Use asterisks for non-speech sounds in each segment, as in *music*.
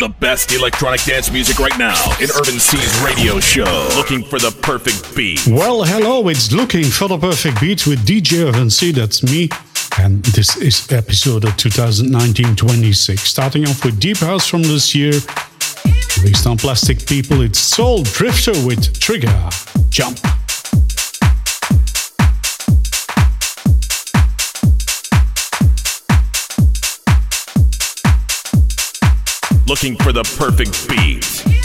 The best electronic dance music right now in Urban C's radio show. Looking for the perfect beat. Well, hello, it's Looking for the Perfect Beat with DJ Urban C, that's me. And this is episode of 2019-26. Starting off with Deep House from this year. Released on Plastic People, it's Soul Drifter with Trigger. Jump. Looking for the perfect beat.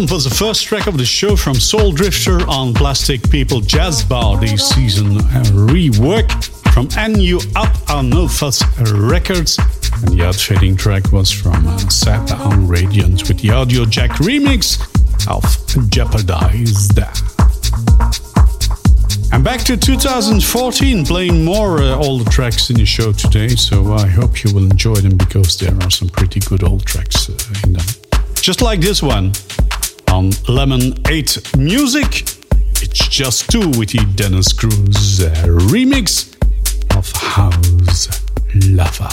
Jump was the first track of the show from Soul Drifter on Plastic People Jazz Bar this season. A rework from NU Up on No Fuss Records. And the outfading track was from uh, Sata on Radiant with the Audio Jack remix of Jeopardized. And back to 2014, playing more uh, old tracks in the show today. So I hope you will enjoy them because there are some pretty good old tracks uh, in them. Just like this one on Lemon 8 Music. It's just two with the Dennis Cruz uh, remix of House Lover.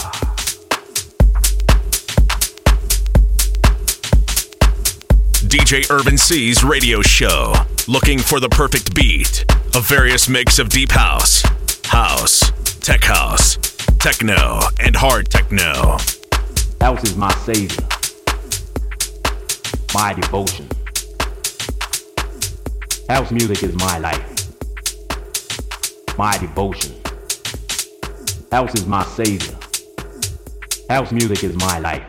DJ Urban C's radio show. Looking for the perfect beat. A various mix of deep house, house, tech house, techno, and hard techno. House is my savior, my devotion. House music is my life, my devotion. House is my savior. House music is my life.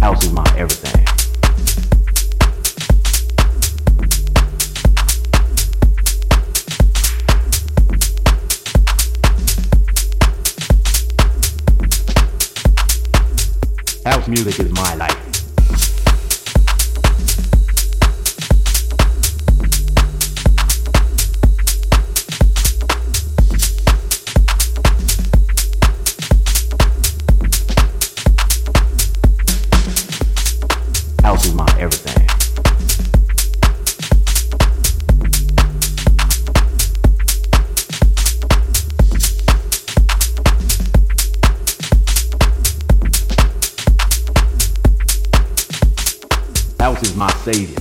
House is my House music is my life. House is my savior,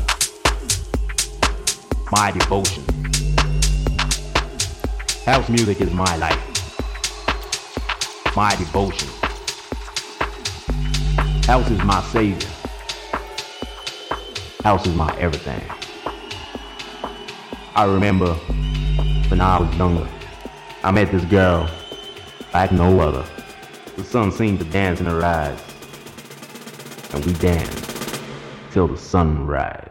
my devotion, House music is my life, my devotion. House is my savior. House is my everything. I remember when I was younger, I met this girl like no other. The sun seemed to dance in her eyes, and we danced till the sunrise. House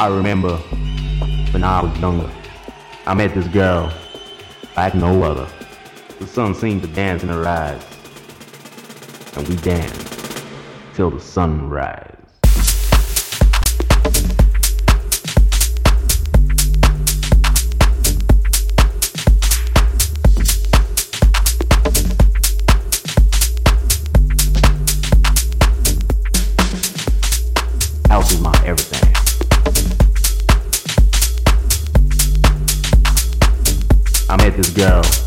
I remember when I was younger, I met this girl like no other. The sun seemed to dance in her eyes, and we danced till the sunrise. I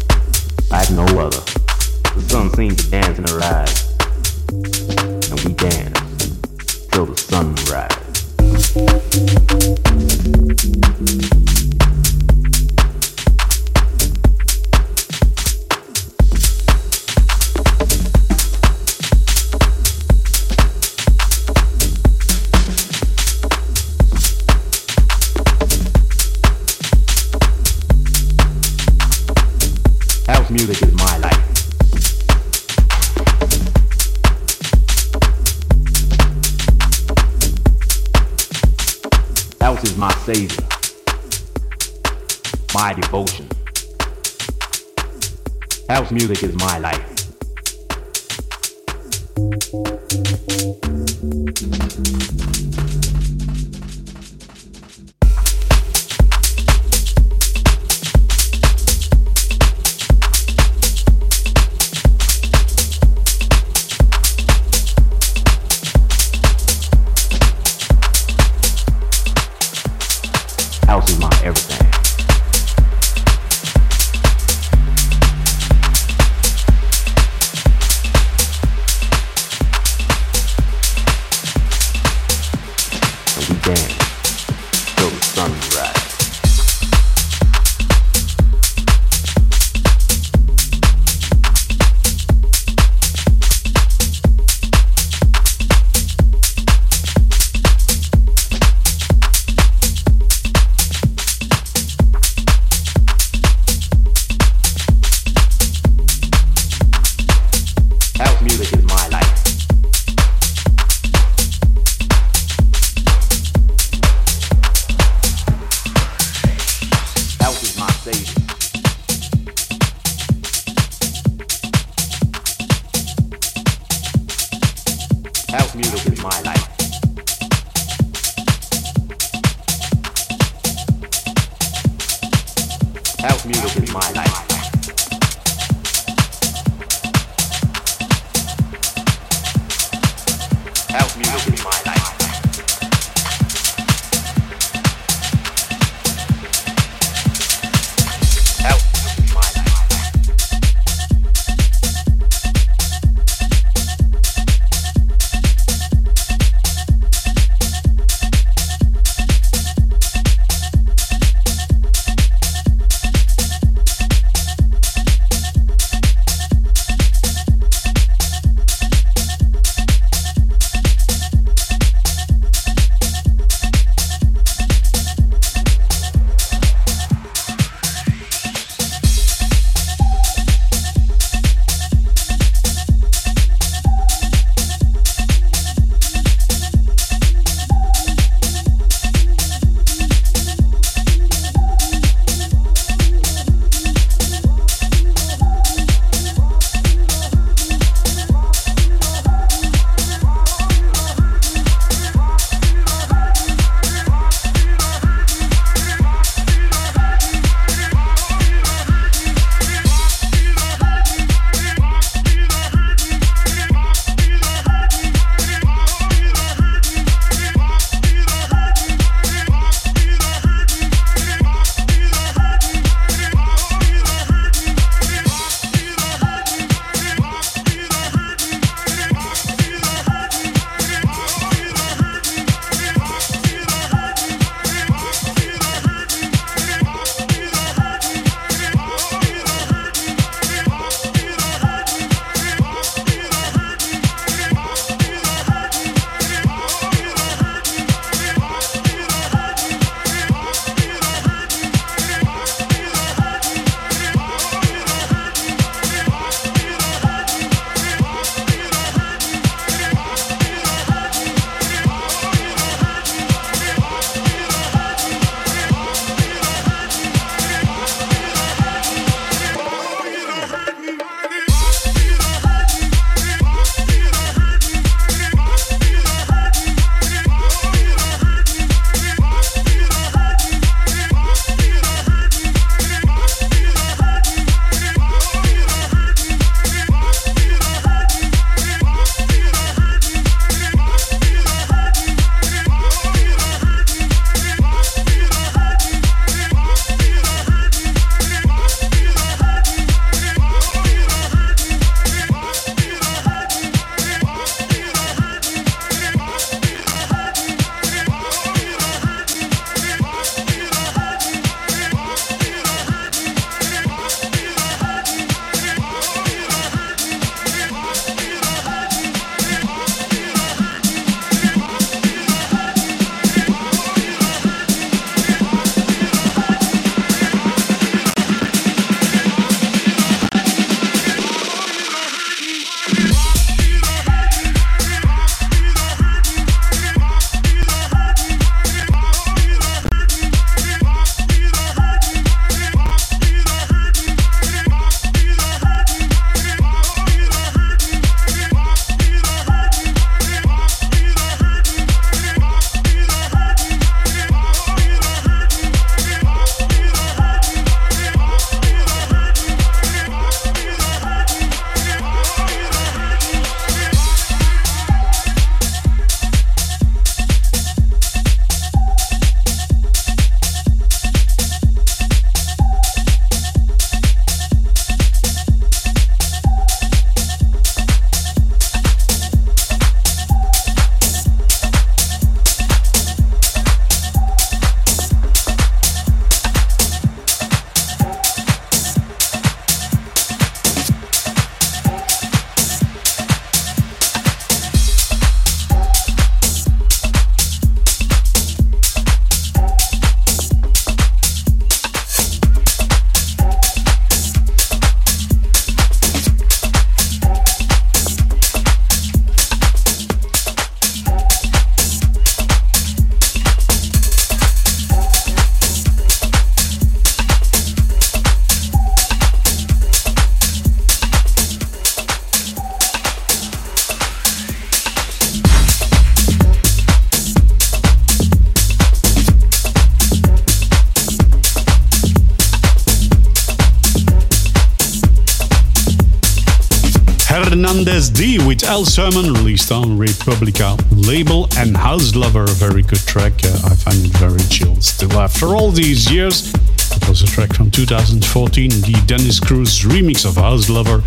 Hernandez D with El Sermon, released on Republica label, and House Lover, a very good track. Uh, I find it very chill still after all these years. It was a track from 2014, the Dennis Cruz remix of House Lover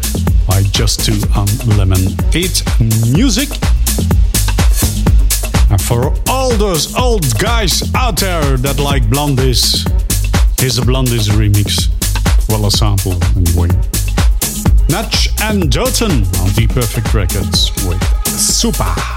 by Just Two on Lemon 8 Music. And for all those old guys out there that like Blondies, here's a Blondies remix. Well, a sample anyway. Natch and Doughton on the Perfect Records with Super.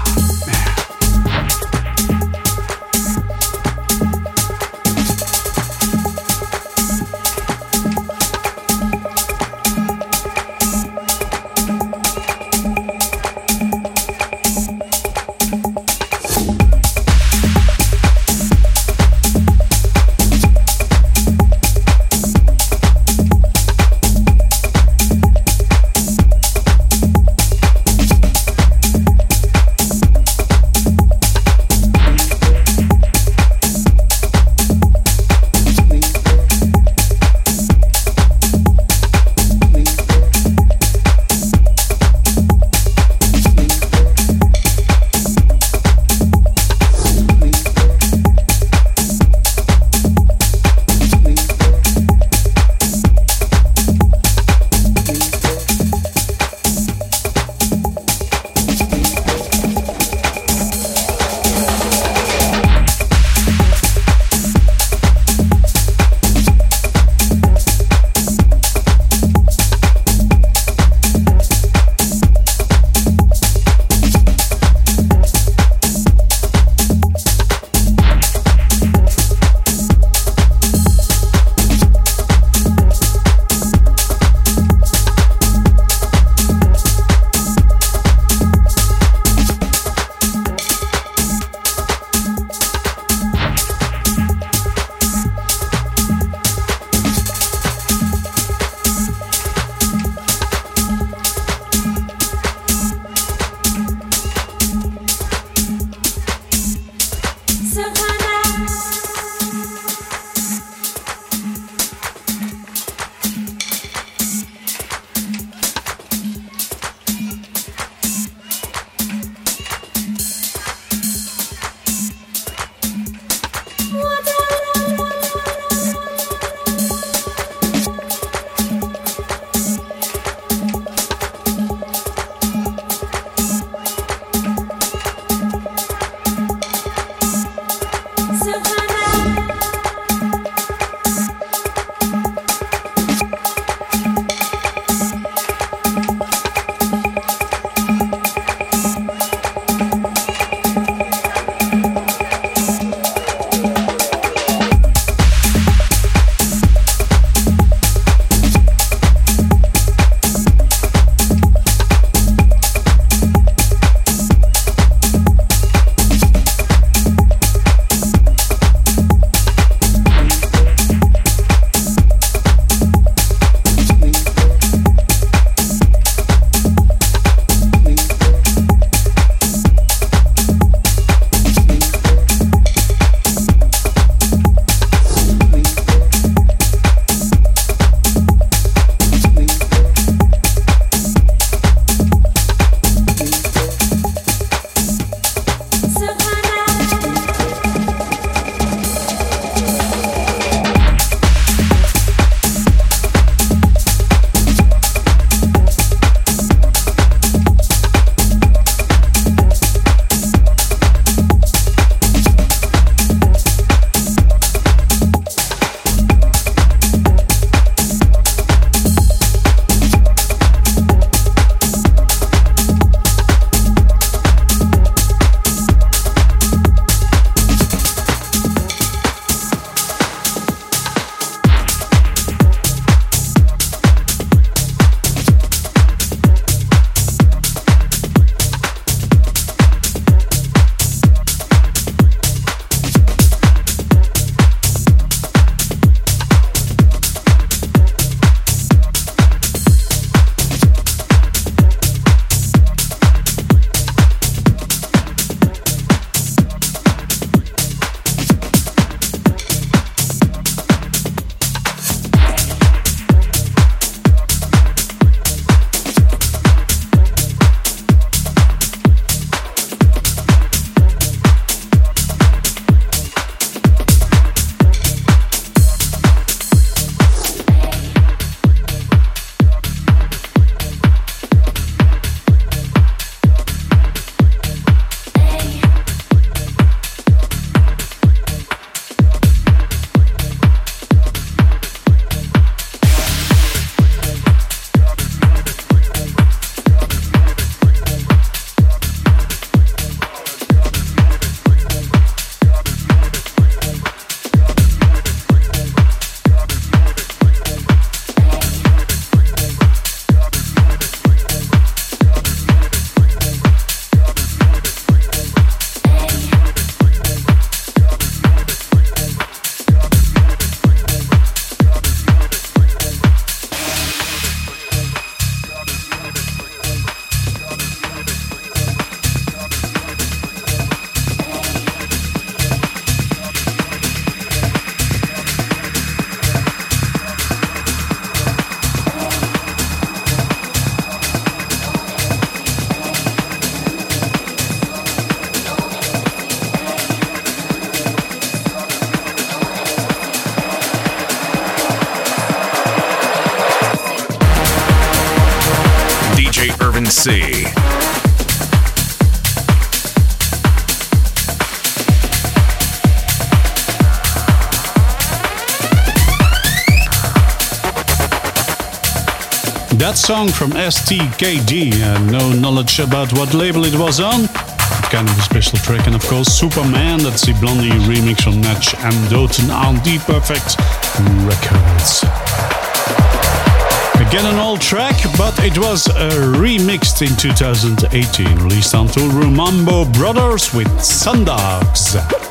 Song from STKD, uh, no knowledge about what label it was on. Kind of a special track, and of course, Superman, that's the Blondie remix from Natch and Doten on the Perfect Records. Again, an old track, but it was uh, remixed in 2018, released on Toolroom Mambo Brothers with Sundogs.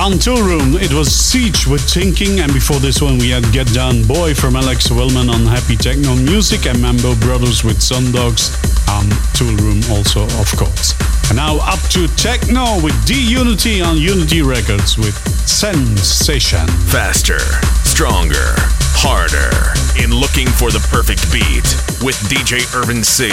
On Toolroom, it was Siege with Thinking, and before this one, we had Get Down Boy from Alex Willman on Happy Techno Music and Mambo Brothers with Sundogs on um, Toolroom, also, of course. And now up to Techno with D Unity on Unity Records with Sensation. Faster, stronger, harder, in looking for the perfect beat with DJ Irvin C.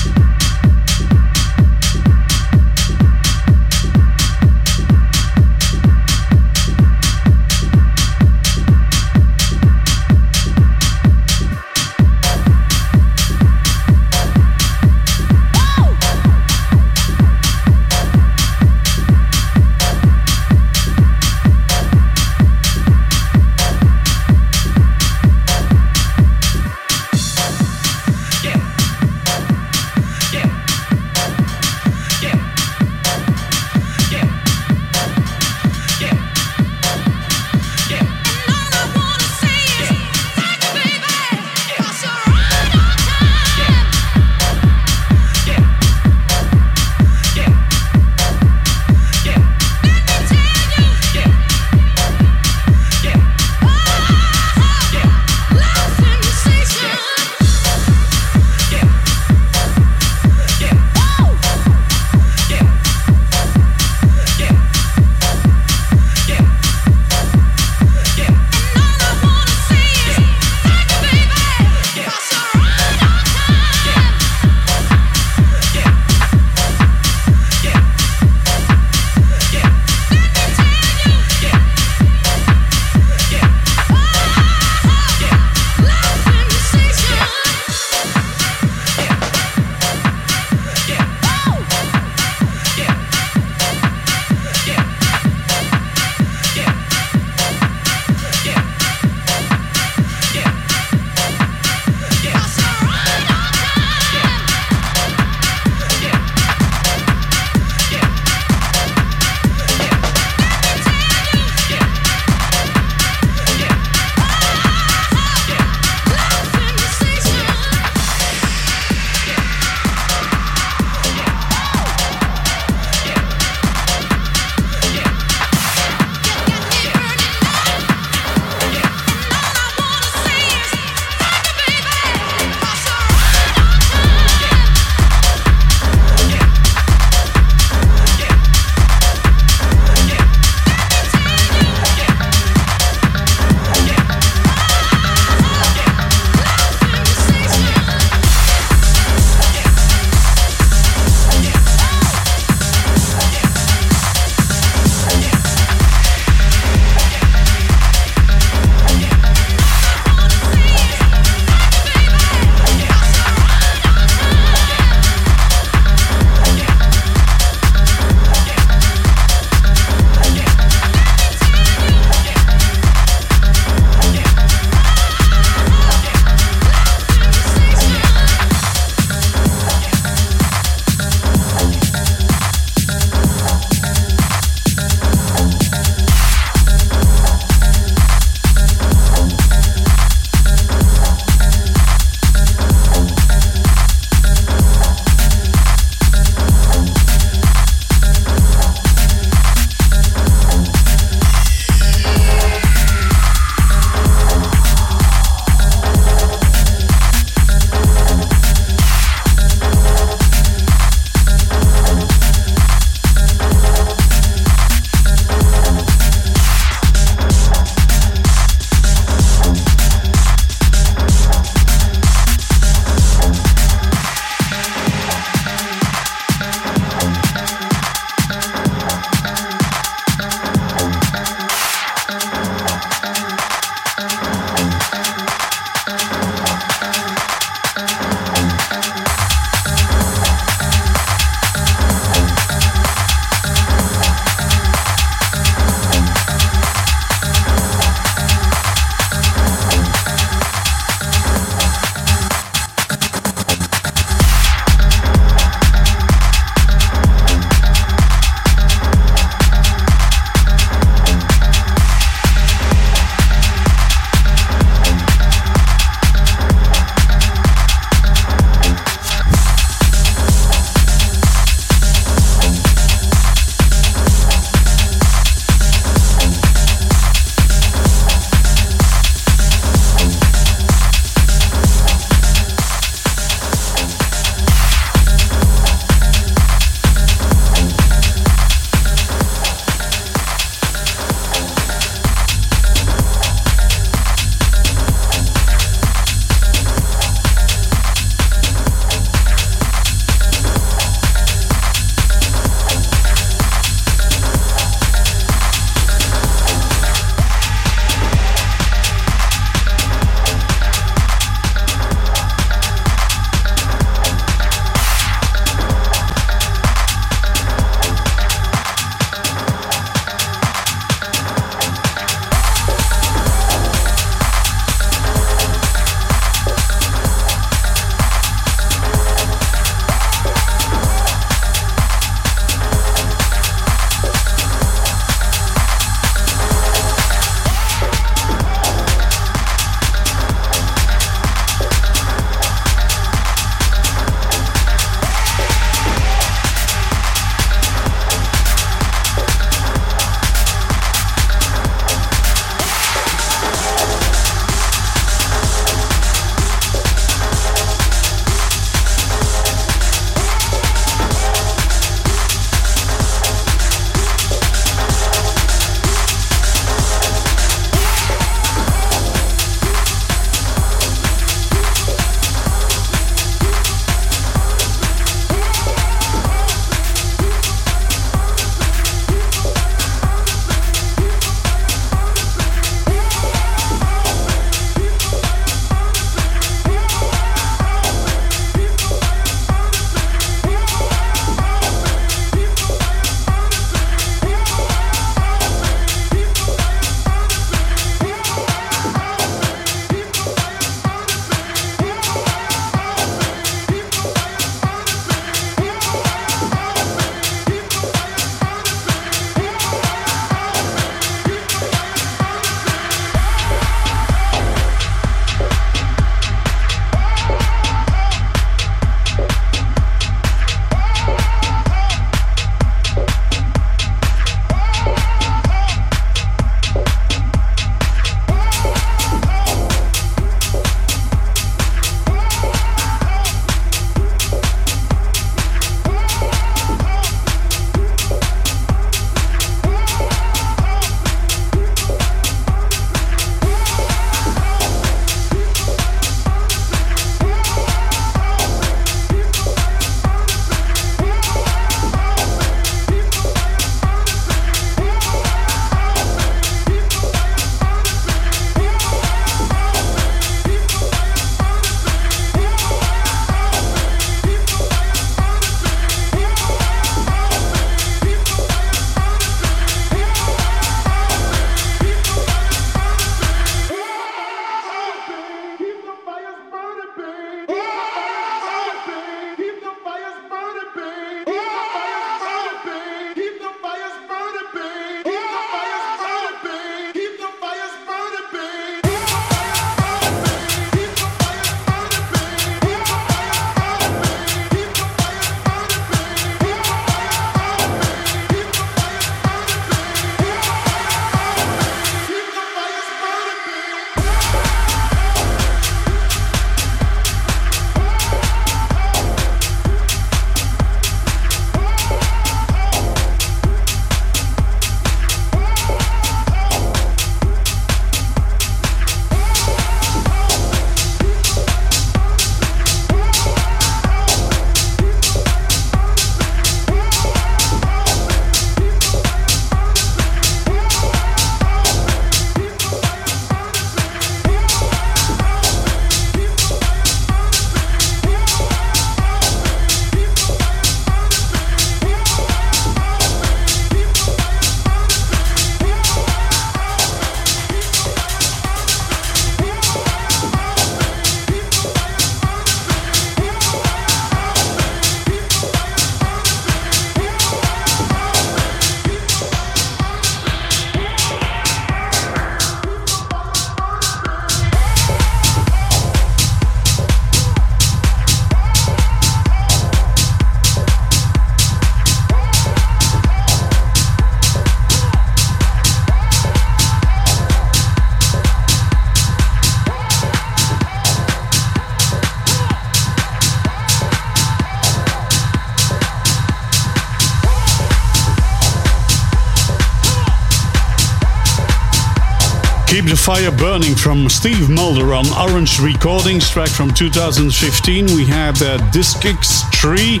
Keep the Fire Burning from Steve Mulder on Orange Recordings, track from 2015. We have the uh, Disc 3,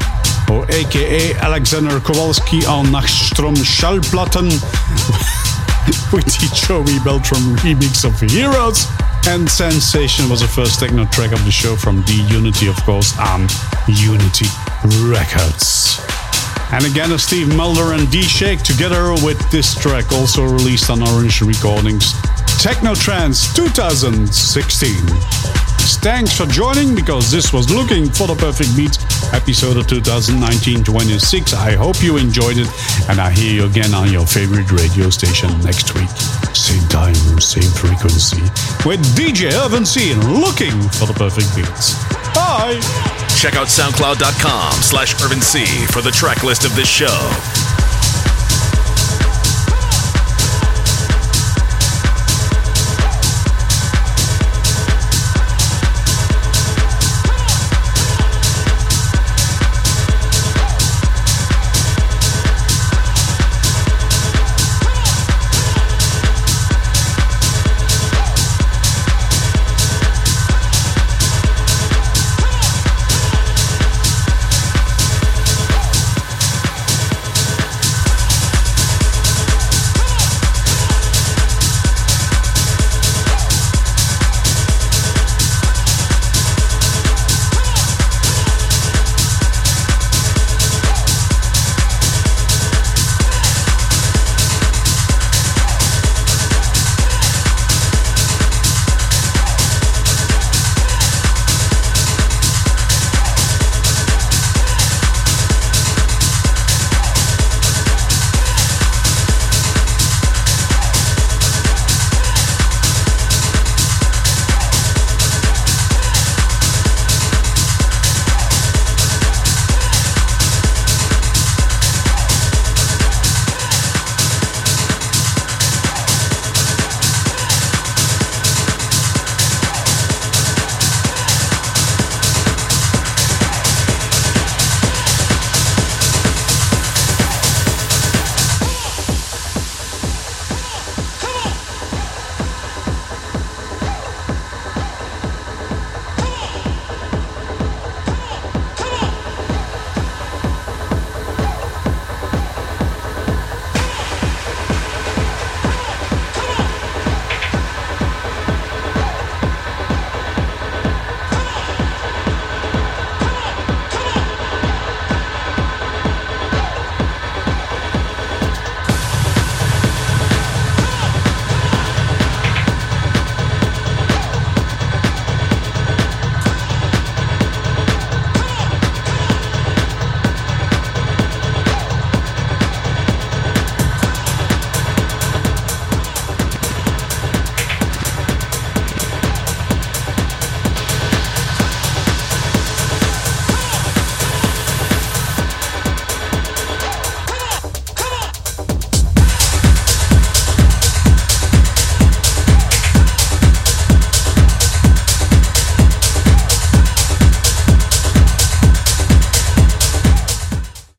or aka Alexander Kowalski on Nachtstrom Schallplatten *laughs* with the *laughs* Joey Beltram remix of Heroes. And Sensation was the first techno track of the show from D Unity, of course, on Unity Records. And again, Steve Mulder and D Shake together with this track, also released on Orange Recordings. Techno Trance 2016. Thanks for joining because this was Looking for the Perfect Beat, episode of 2019-26. I hope you enjoyed it and I hear you again on your favorite radio station next week. Same time, same frequency. With DJ Irvin C and Looking for the Perfect Beats. Bye! Check out soundcloud.com slash Irvin C for the track list of this show